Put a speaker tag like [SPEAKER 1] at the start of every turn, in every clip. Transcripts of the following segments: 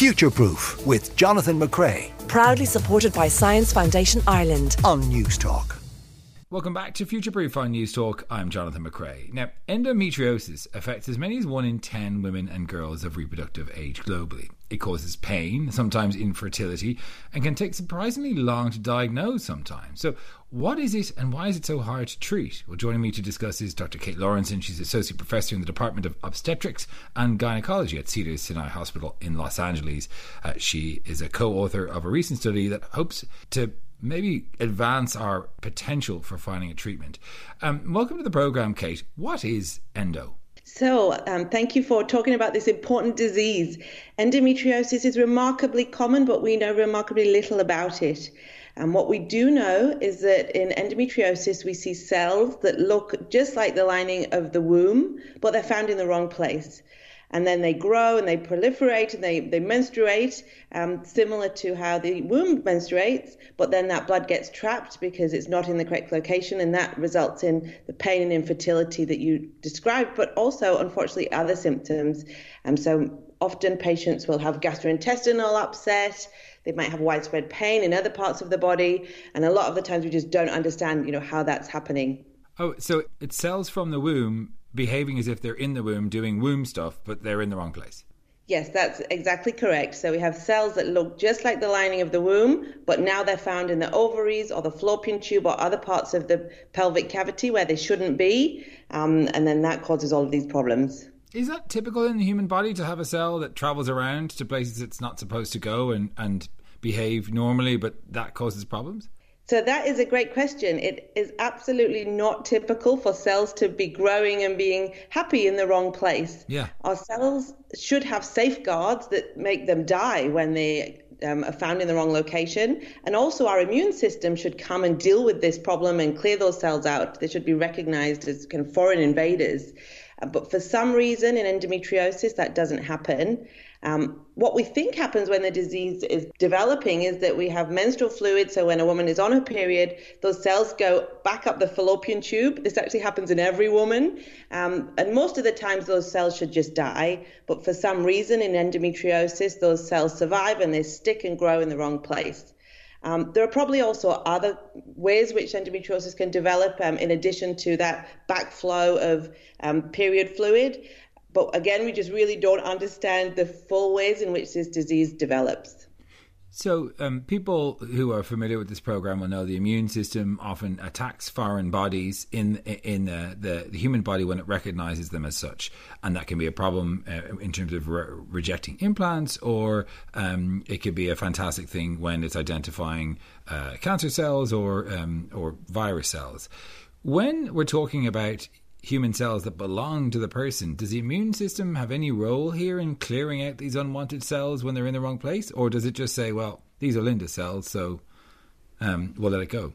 [SPEAKER 1] Future Proof with Jonathan McCrea
[SPEAKER 2] Proudly supported by Science Foundation Ireland.
[SPEAKER 1] on News Talk.
[SPEAKER 3] Welcome back to Future Proof on News Talk. I'm Jonathan McCrea. Now, endometriosis affects as many as 1 in 10 women and girls of reproductive age globally. It causes pain, sometimes infertility, and can take surprisingly long to diagnose sometimes. So, what is it and why is it so hard to treat? Well, joining me to discuss is Dr. Kate Lawrenson She's Associate Professor in the Department of Obstetrics and Gynecology at Cedars Sinai Hospital in Los Angeles. Uh, she is a co author of a recent study that hopes to maybe advance our potential for finding a treatment. Um, welcome to the program, Kate. What is endo?
[SPEAKER 4] So, um, thank you for talking about this important disease. Endometriosis is remarkably common, but we know remarkably little about it. And what we do know is that in endometriosis, we see cells that look just like the lining of the womb, but they're found in the wrong place. And then they grow and they proliferate and they, they menstruate, um, similar to how the womb menstruates, but then that blood gets trapped because it's not in the correct location, and that results in the pain and infertility that you described, but also, unfortunately, other symptoms. Um, so often patients will have gastrointestinal upset, they might have widespread pain in other parts of the body, and a lot of the times we just don't understand, you know, how that's happening.
[SPEAKER 3] Oh, so it cells from the womb behaving as if they're in the womb doing womb stuff, but they're in the wrong place.
[SPEAKER 4] Yes, that's exactly correct. So we have cells that look just like the lining of the womb, but now they're found in the ovaries or the fallopian tube or other parts of the pelvic cavity where they shouldn't be. Um, and then that causes all of these problems.
[SPEAKER 3] Is that typical in the human body to have a cell that travels around to places it's not supposed to go and, and behave normally, but that causes problems?
[SPEAKER 4] So that is a great question. It is absolutely not typical for cells to be growing and being happy in the wrong place.
[SPEAKER 3] Yeah.
[SPEAKER 4] Our cells should have safeguards that make them die when they um, are found in the wrong location. And also, our immune system should come and deal with this problem and clear those cells out. They should be recognized as kind of foreign invaders. Uh, but for some reason in endometriosis, that doesn't happen. Um, what we think happens when the disease is developing is that we have menstrual fluid. So when a woman is on her period, those cells go back up the fallopian tube. This actually happens in every woman. Um, and most of the times, those cells should just die. But for some reason, in endometriosis, those cells survive and they stick and grow in the wrong place. Um, there are probably also other ways which endometriosis can develop um, in addition to that backflow of um, period fluid. But again, we just really don't understand the full ways in which this disease develops.
[SPEAKER 3] So, um, people who are familiar with this program will know the immune system often attacks foreign bodies in in the, the human body when it recognizes them as such, and that can be a problem uh, in terms of re- rejecting implants, or um, it could be a fantastic thing when it's identifying uh, cancer cells or um, or virus cells. When we're talking about human cells that belong to the person. Does the immune system have any role here in clearing out these unwanted cells when they're in the wrong place? Or does it just say, well, these are Linda cells, so um, we'll let it go?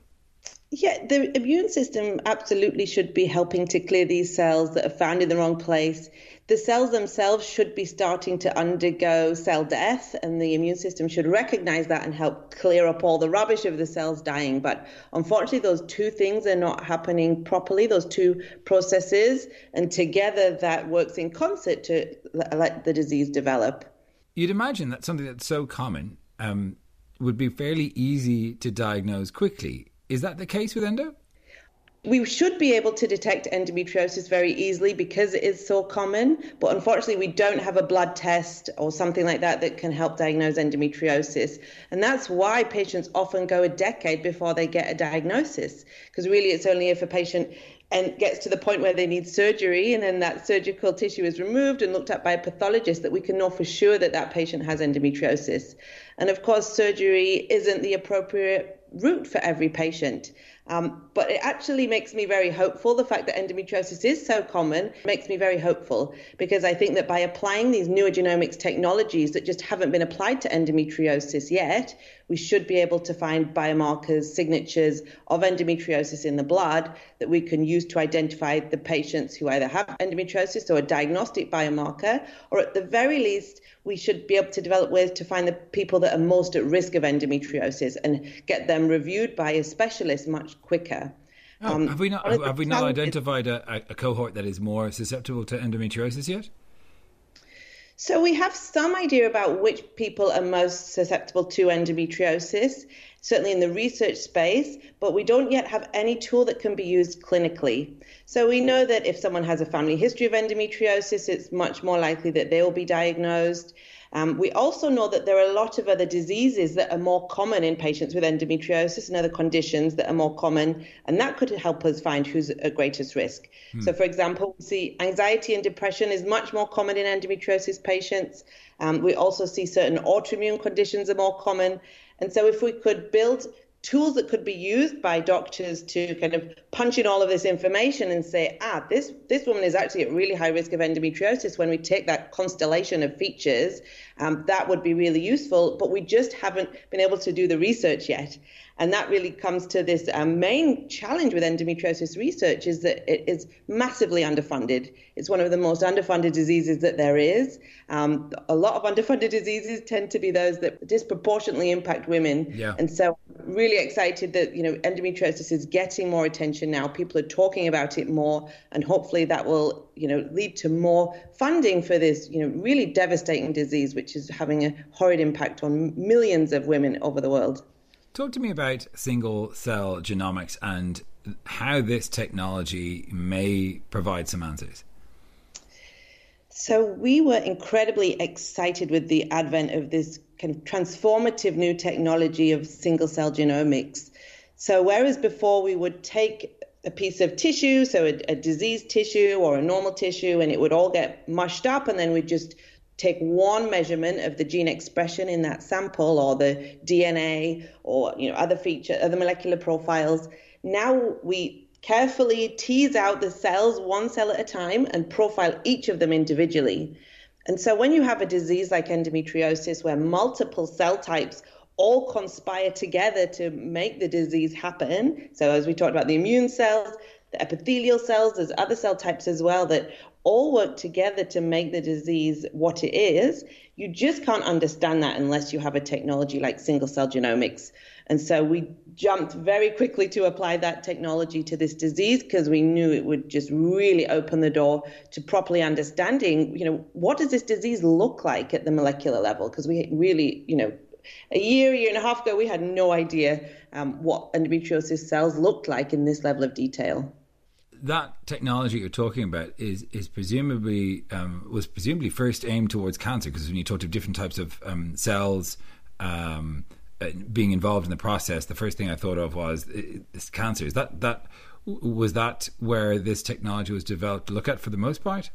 [SPEAKER 4] Yeah, the immune system absolutely should be helping to clear these cells that are found in the wrong place. The cells themselves should be starting to undergo cell death, and the immune system should recognize that and help clear up all the rubbish of the cells dying. But unfortunately, those two things are not happening properly, those two processes, and together that works in concert to let the disease develop.
[SPEAKER 3] You'd imagine that something that's so common um, would be fairly easy to diagnose quickly. Is that the case with endo?
[SPEAKER 4] We should be able to detect endometriosis very easily because it is so common, but unfortunately, we don't have a blood test or something like that that can help diagnose endometriosis. And that's why patients often go a decade before they get a diagnosis, because really it's only if a patient and gets to the point where they need surgery and then that surgical tissue is removed and looked at by a pathologist that we can know for sure that that patient has endometriosis. And of course, surgery isn't the appropriate route for every patient. Um, but it actually makes me very hopeful. The fact that endometriosis is so common makes me very hopeful because I think that by applying these newer genomics technologies that just haven't been applied to endometriosis yet, we should be able to find biomarkers, signatures of endometriosis in the blood that we can use to identify the patients who either have endometriosis or a diagnostic biomarker, or at the very least, we should be able to develop ways to find the people that are most at risk of endometriosis and get them reviewed by a specialist much quicker.
[SPEAKER 3] Oh, um, have we not have we not identified a, a, cohort that is more susceptible to endometriosis yet?
[SPEAKER 4] So we have some idea about which people are most susceptible to endometriosis, certainly in the research space, but we don't yet have any tool that can be used clinically. So we know that if someone has a family history of endometriosis, it's much more likely that they will be diagnosed. Um, we also know that there are a lot of other diseases that are more common in patients with endometriosis and other conditions that are more common, and that could help us find who's at greatest risk. Hmm. So, for example, we see anxiety and depression is much more common in endometriosis patients. Um, we also see certain autoimmune conditions are more common. And so, if we could build tools that could be used by doctors to kind of punch in all of this information and say, ah, this this woman is actually at really high risk of endometriosis. When we take that constellation of features, um, that would be really useful. But we just haven't been able to do the research yet. And that really comes to this um, main challenge with endometriosis research is that it is massively underfunded. It's one of the most underfunded diseases that there is. Um, a lot of underfunded diseases tend to be those that disproportionately impact women.
[SPEAKER 3] Yeah.
[SPEAKER 4] And so really excited that, you know, endometriosis is getting more attention now. People are talking about it more and hopefully that will, you know, lead to more funding for this, you know, really devastating disease, which is having a horrid impact on millions of women over the world.
[SPEAKER 3] Talk to me about single cell genomics and how this technology may provide some answers.
[SPEAKER 4] So, we were incredibly excited with the advent of this kind of transformative new technology of single cell genomics. So, whereas before we would take a piece of tissue, so a, a diseased tissue or a normal tissue, and it would all get mushed up, and then we'd just take one measurement of the gene expression in that sample or the DNA or you know other feature other molecular profiles. Now we carefully tease out the cells one cell at a time and profile each of them individually. And so when you have a disease like endometriosis where multiple cell types all conspire together to make the disease happen so as we talked about the immune cells the epithelial cells there's other cell types as well that all work together to make the disease what it is. You just can't understand that unless you have a technology like single cell genomics. And so we jumped very quickly to apply that technology to this disease because we knew it would just really open the door to properly understanding, you know, what does this disease look like at the molecular level? Because we really, you know, a year, year and a half ago, we had no idea um, what endometriosis cells looked like in this level of detail
[SPEAKER 3] that technology you're talking about is is presumably um, was presumably first aimed towards cancer because when you talk of different types of um, cells um, uh, being involved in the process, the first thing I thought of was this cancer. Is that that was that where this technology was developed to look at for the most part?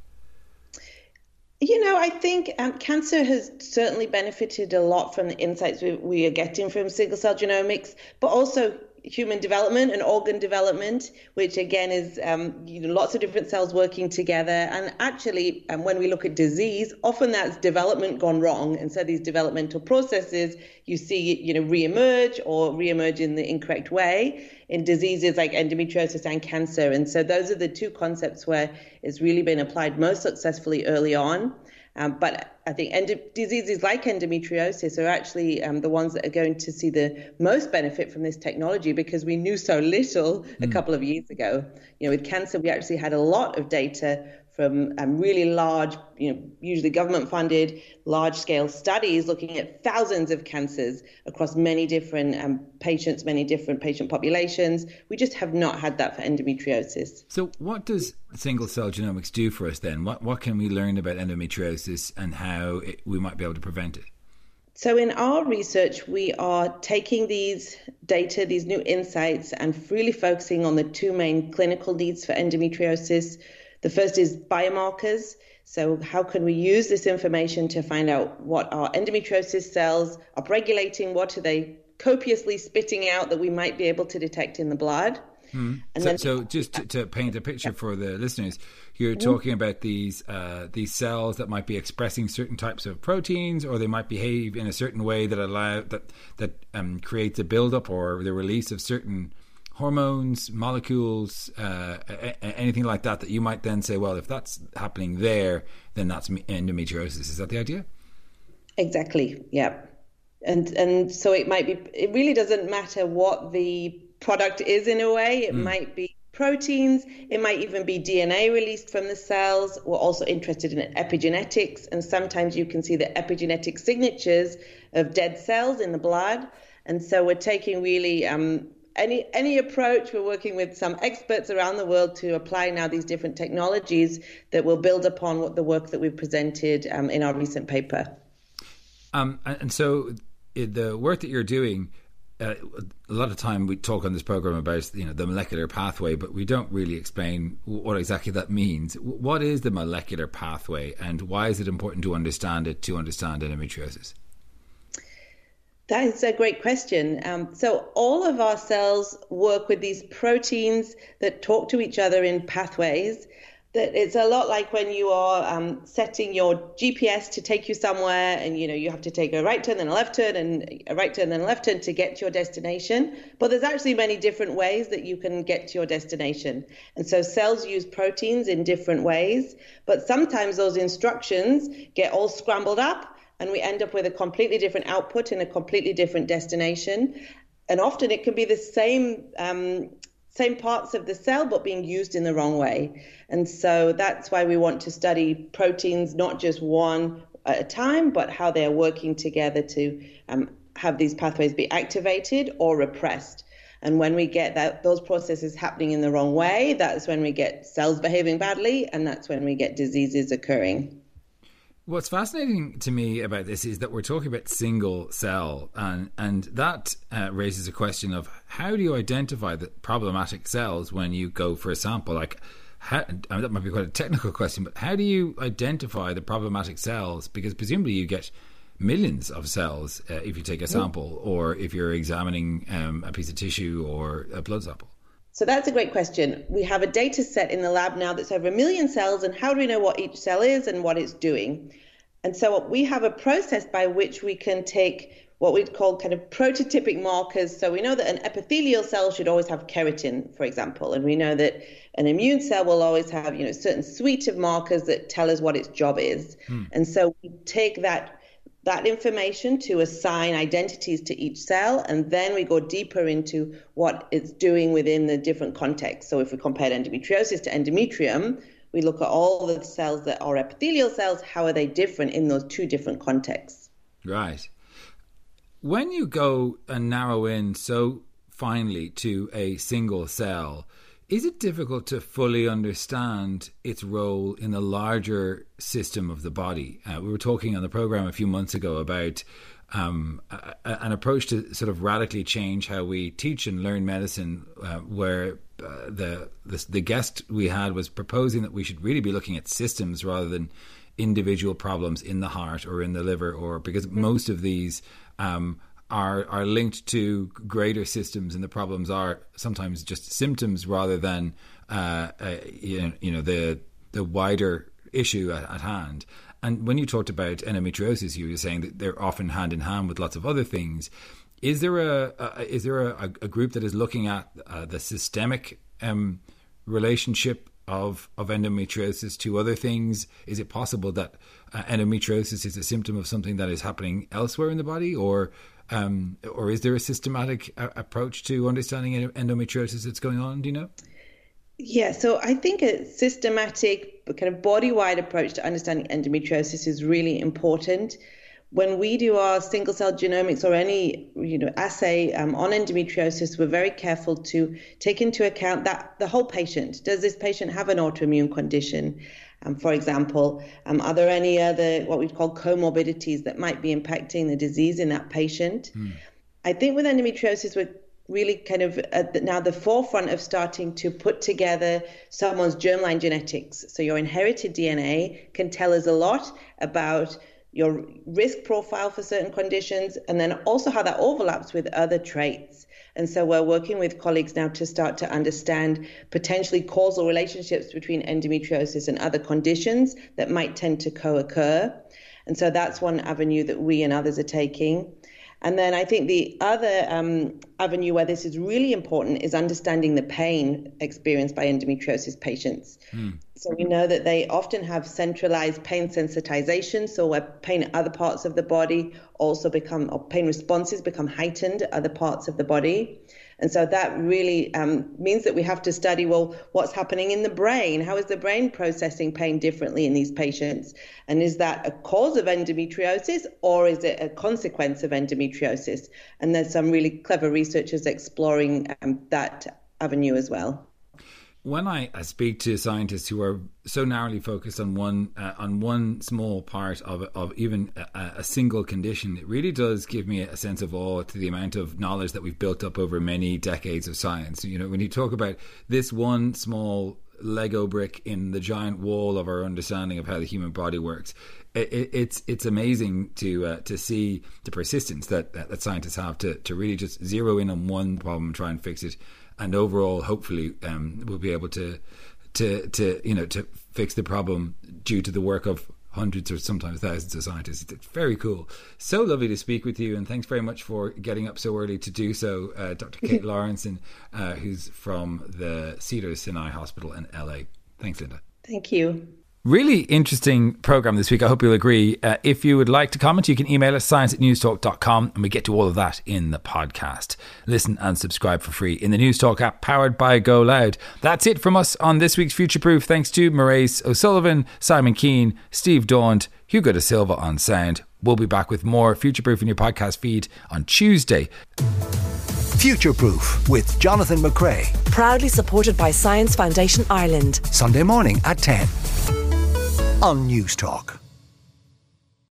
[SPEAKER 4] You know, I think um, cancer has certainly benefited a lot from the insights we, we are getting from single cell genomics, but also human development and organ development, which again is um, you know, lots of different cells working together. And actually, um, when we look at disease, often that's development gone wrong. And so these developmental processes you see, you know, reemerge or reemerge in the incorrect way in diseases like endometriosis and cancer. And so those are the two concepts where it's really been applied most successfully early on. Um, but I think endo- diseases like endometriosis are actually um, the ones that are going to see the most benefit from this technology because we knew so little mm. a couple of years ago. You know, with cancer, we actually had a lot of data from um, really large, you know, usually government funded, large scale studies looking at thousands of cancers across many different um, patients, many different patient populations. We just have not had that for endometriosis.
[SPEAKER 3] So, what does single cell genomics do for us then? What, what can we learn about endometriosis and how it, we might be able to prevent it?
[SPEAKER 4] So, in our research, we are taking these data, these new insights, and really focusing on the two main clinical needs for endometriosis the first is biomarkers. So, how can we use this information to find out what our endometriosis cells are regulating? What are they copiously spitting out that we might be able to detect in the blood?
[SPEAKER 3] Hmm. And so, then, so just to, to, paint a picture for the listeners, you're mm-hmm. talking about these uh, these cells that might be expressing certain types of proteins, or they might behave in a certain way that allow that that um, creates a buildup or the release of certain hormones, molecules, uh, anything like that, that you might then say, well, if that's happening there, then that's endometriosis. Is that the idea?
[SPEAKER 4] Exactly. Yeah. And and so it might be. It really doesn't matter what the product is in a way. It mm. might be proteins. It might even be DNA released from the cells. We're also interested in epigenetics, and sometimes you can see the epigenetic signatures of dead cells in the blood. And so we're taking really um, any any approach. We're working with some experts around the world to apply now these different technologies that will build upon what the work that we've presented um, in our recent paper.
[SPEAKER 3] Um, and so the work that you're doing. Uh, a lot of time we talk on this program about you know the molecular pathway, but we don't really explain what exactly that means. What is the molecular pathway, and why is it important to understand it to understand endometriosis?
[SPEAKER 4] That is a great question. Um, so, all of our cells work with these proteins that talk to each other in pathways. That it's a lot like when you are um, setting your GPS to take you somewhere, and you know you have to take a right turn, then a left turn, and a right turn, then a left turn to get to your destination. But there's actually many different ways that you can get to your destination, and so cells use proteins in different ways. But sometimes those instructions get all scrambled up and we end up with a completely different output in a completely different destination. And often it can be the same um, same parts of the cell, but being used in the wrong way. And so that's why we want to study proteins, not just one at a time, but how they are working together to um, have these pathways be activated or repressed. And when we get that those processes happening in the wrong way, that's when we get cells behaving badly, and that's when we get diseases occurring.
[SPEAKER 3] What's fascinating to me about this is that we're talking about single cell, and and that uh, raises a question of how do you identify the problematic cells when you go for a sample? Like, how, I mean, that might be quite a technical question, but how do you identify the problematic cells? Because presumably you get millions of cells uh, if you take a sample, or if you're examining um, a piece of tissue or a blood sample.
[SPEAKER 4] So that's a great question. We have a data set in the lab now that's over a million cells, and how do we know what each cell is and what it's doing? And so we have a process by which we can take what we'd call kind of prototypic markers. So we know that an epithelial cell should always have keratin, for example, and we know that an immune cell will always have, you know, certain suite of markers that tell us what its job is. Hmm. And so we take that that information to assign identities to each cell, and then we go deeper into what it's doing within the different contexts. So if we compare endometriosis to endometrium, we look at all the cells that are epithelial cells, how are they different in those two different contexts?
[SPEAKER 3] Right. When you go and narrow in so finely to a single cell, is it difficult to fully understand its role in the larger system of the body? Uh, we were talking on the program a few months ago about um, a, a, an approach to sort of radically change how we teach and learn medicine, uh, where uh, the, the, the guest we had was proposing that we should really be looking at systems rather than individual problems in the heart or in the liver, or because mm-hmm. most of these um, are are linked to greater systems, and the problems are sometimes just symptoms rather than uh, uh, you, know, you know the the wider issue at, at hand. And when you talked about endometriosis, you were saying that they're often hand in hand with lots of other things. Is there a, a is there a, a, group that is looking at uh, the systemic um, relationship of of endometriosis to other things? Is it possible that uh, endometriosis is a symptom of something that is happening elsewhere in the body, or um, or is there a systematic uh, approach to understanding endometriosis that's going on? Do you know?
[SPEAKER 4] Yeah, so I think a systematic, kind of body wide approach to understanding endometriosis is really important when we do our single cell genomics or any you know assay um, on endometriosis, we're very careful to take into account that the whole patient. Does this patient have an autoimmune condition? Um, for example, um, are there any other what we call comorbidities that might be impacting the disease in that patient? Mm. I think with endometriosis, we're really kind of at the, now the forefront of starting to put together someone's germline genetics. So your inherited DNA can tell us a lot about your risk profile for certain conditions, and then also how that overlaps with other traits. And so we're working with colleagues now to start to understand potentially causal relationships between endometriosis and other conditions that might tend to co occur. And so that's one avenue that we and others are taking. And then I think the other um, avenue where this is really important is understanding the pain experienced by endometriosis patients. Mm. So we know that they often have centralized pain sensitization, so where pain at other parts of the body also become, or pain responses become heightened at other parts of the body. And so that really um, means that we have to study well, what's happening in the brain? How is the brain processing pain differently in these patients? And is that a cause of endometriosis or is it a consequence of endometriosis? And there's some really clever researchers exploring um, that avenue as well
[SPEAKER 3] when I, I, speak to scientists who are so narrowly focused on one uh, on one small part of of even a, a, single condition, it really does give me a sense of awe to the amount of knowledge that we've built up over many decades of science. You know, when you talk about this one small Lego brick in the giant wall of our understanding of how the human body works, it, it, it's it's amazing to uh, to see the persistence that, that, that scientists have to to really just zero in on one problem, and try and fix it and overall, hopefully, um, we'll be able to to to you know to fix the problem due to the work of hundreds or sometimes thousands of scientists. It's very cool. So lovely to speak with you, and thanks very much for getting up so early to do so, uh, Dr. Kate Lawrenson uh, who's from the Cedar Sinai Hospital in LA. Thanks, Linda.
[SPEAKER 4] Thank you.
[SPEAKER 3] Really interesting program this week. I hope you'll agree. Uh, if you would like to comment, you can email us science at newstalk.com and we get to all of that in the podcast. Listen and subscribe for free in the Newstalk app powered by Go Loud. That's it from us on this week's Future Proof. Thanks to Mairead O'Sullivan, Simon Keane, Steve Daunt, Hugo De Silva on sound. We'll be back with more Future Proof in your podcast feed on Tuesday.
[SPEAKER 1] Future Proof with Jonathan McCrea.
[SPEAKER 2] Proudly supported by Science Foundation Ireland.
[SPEAKER 1] Sunday morning at 10 on Newstalk.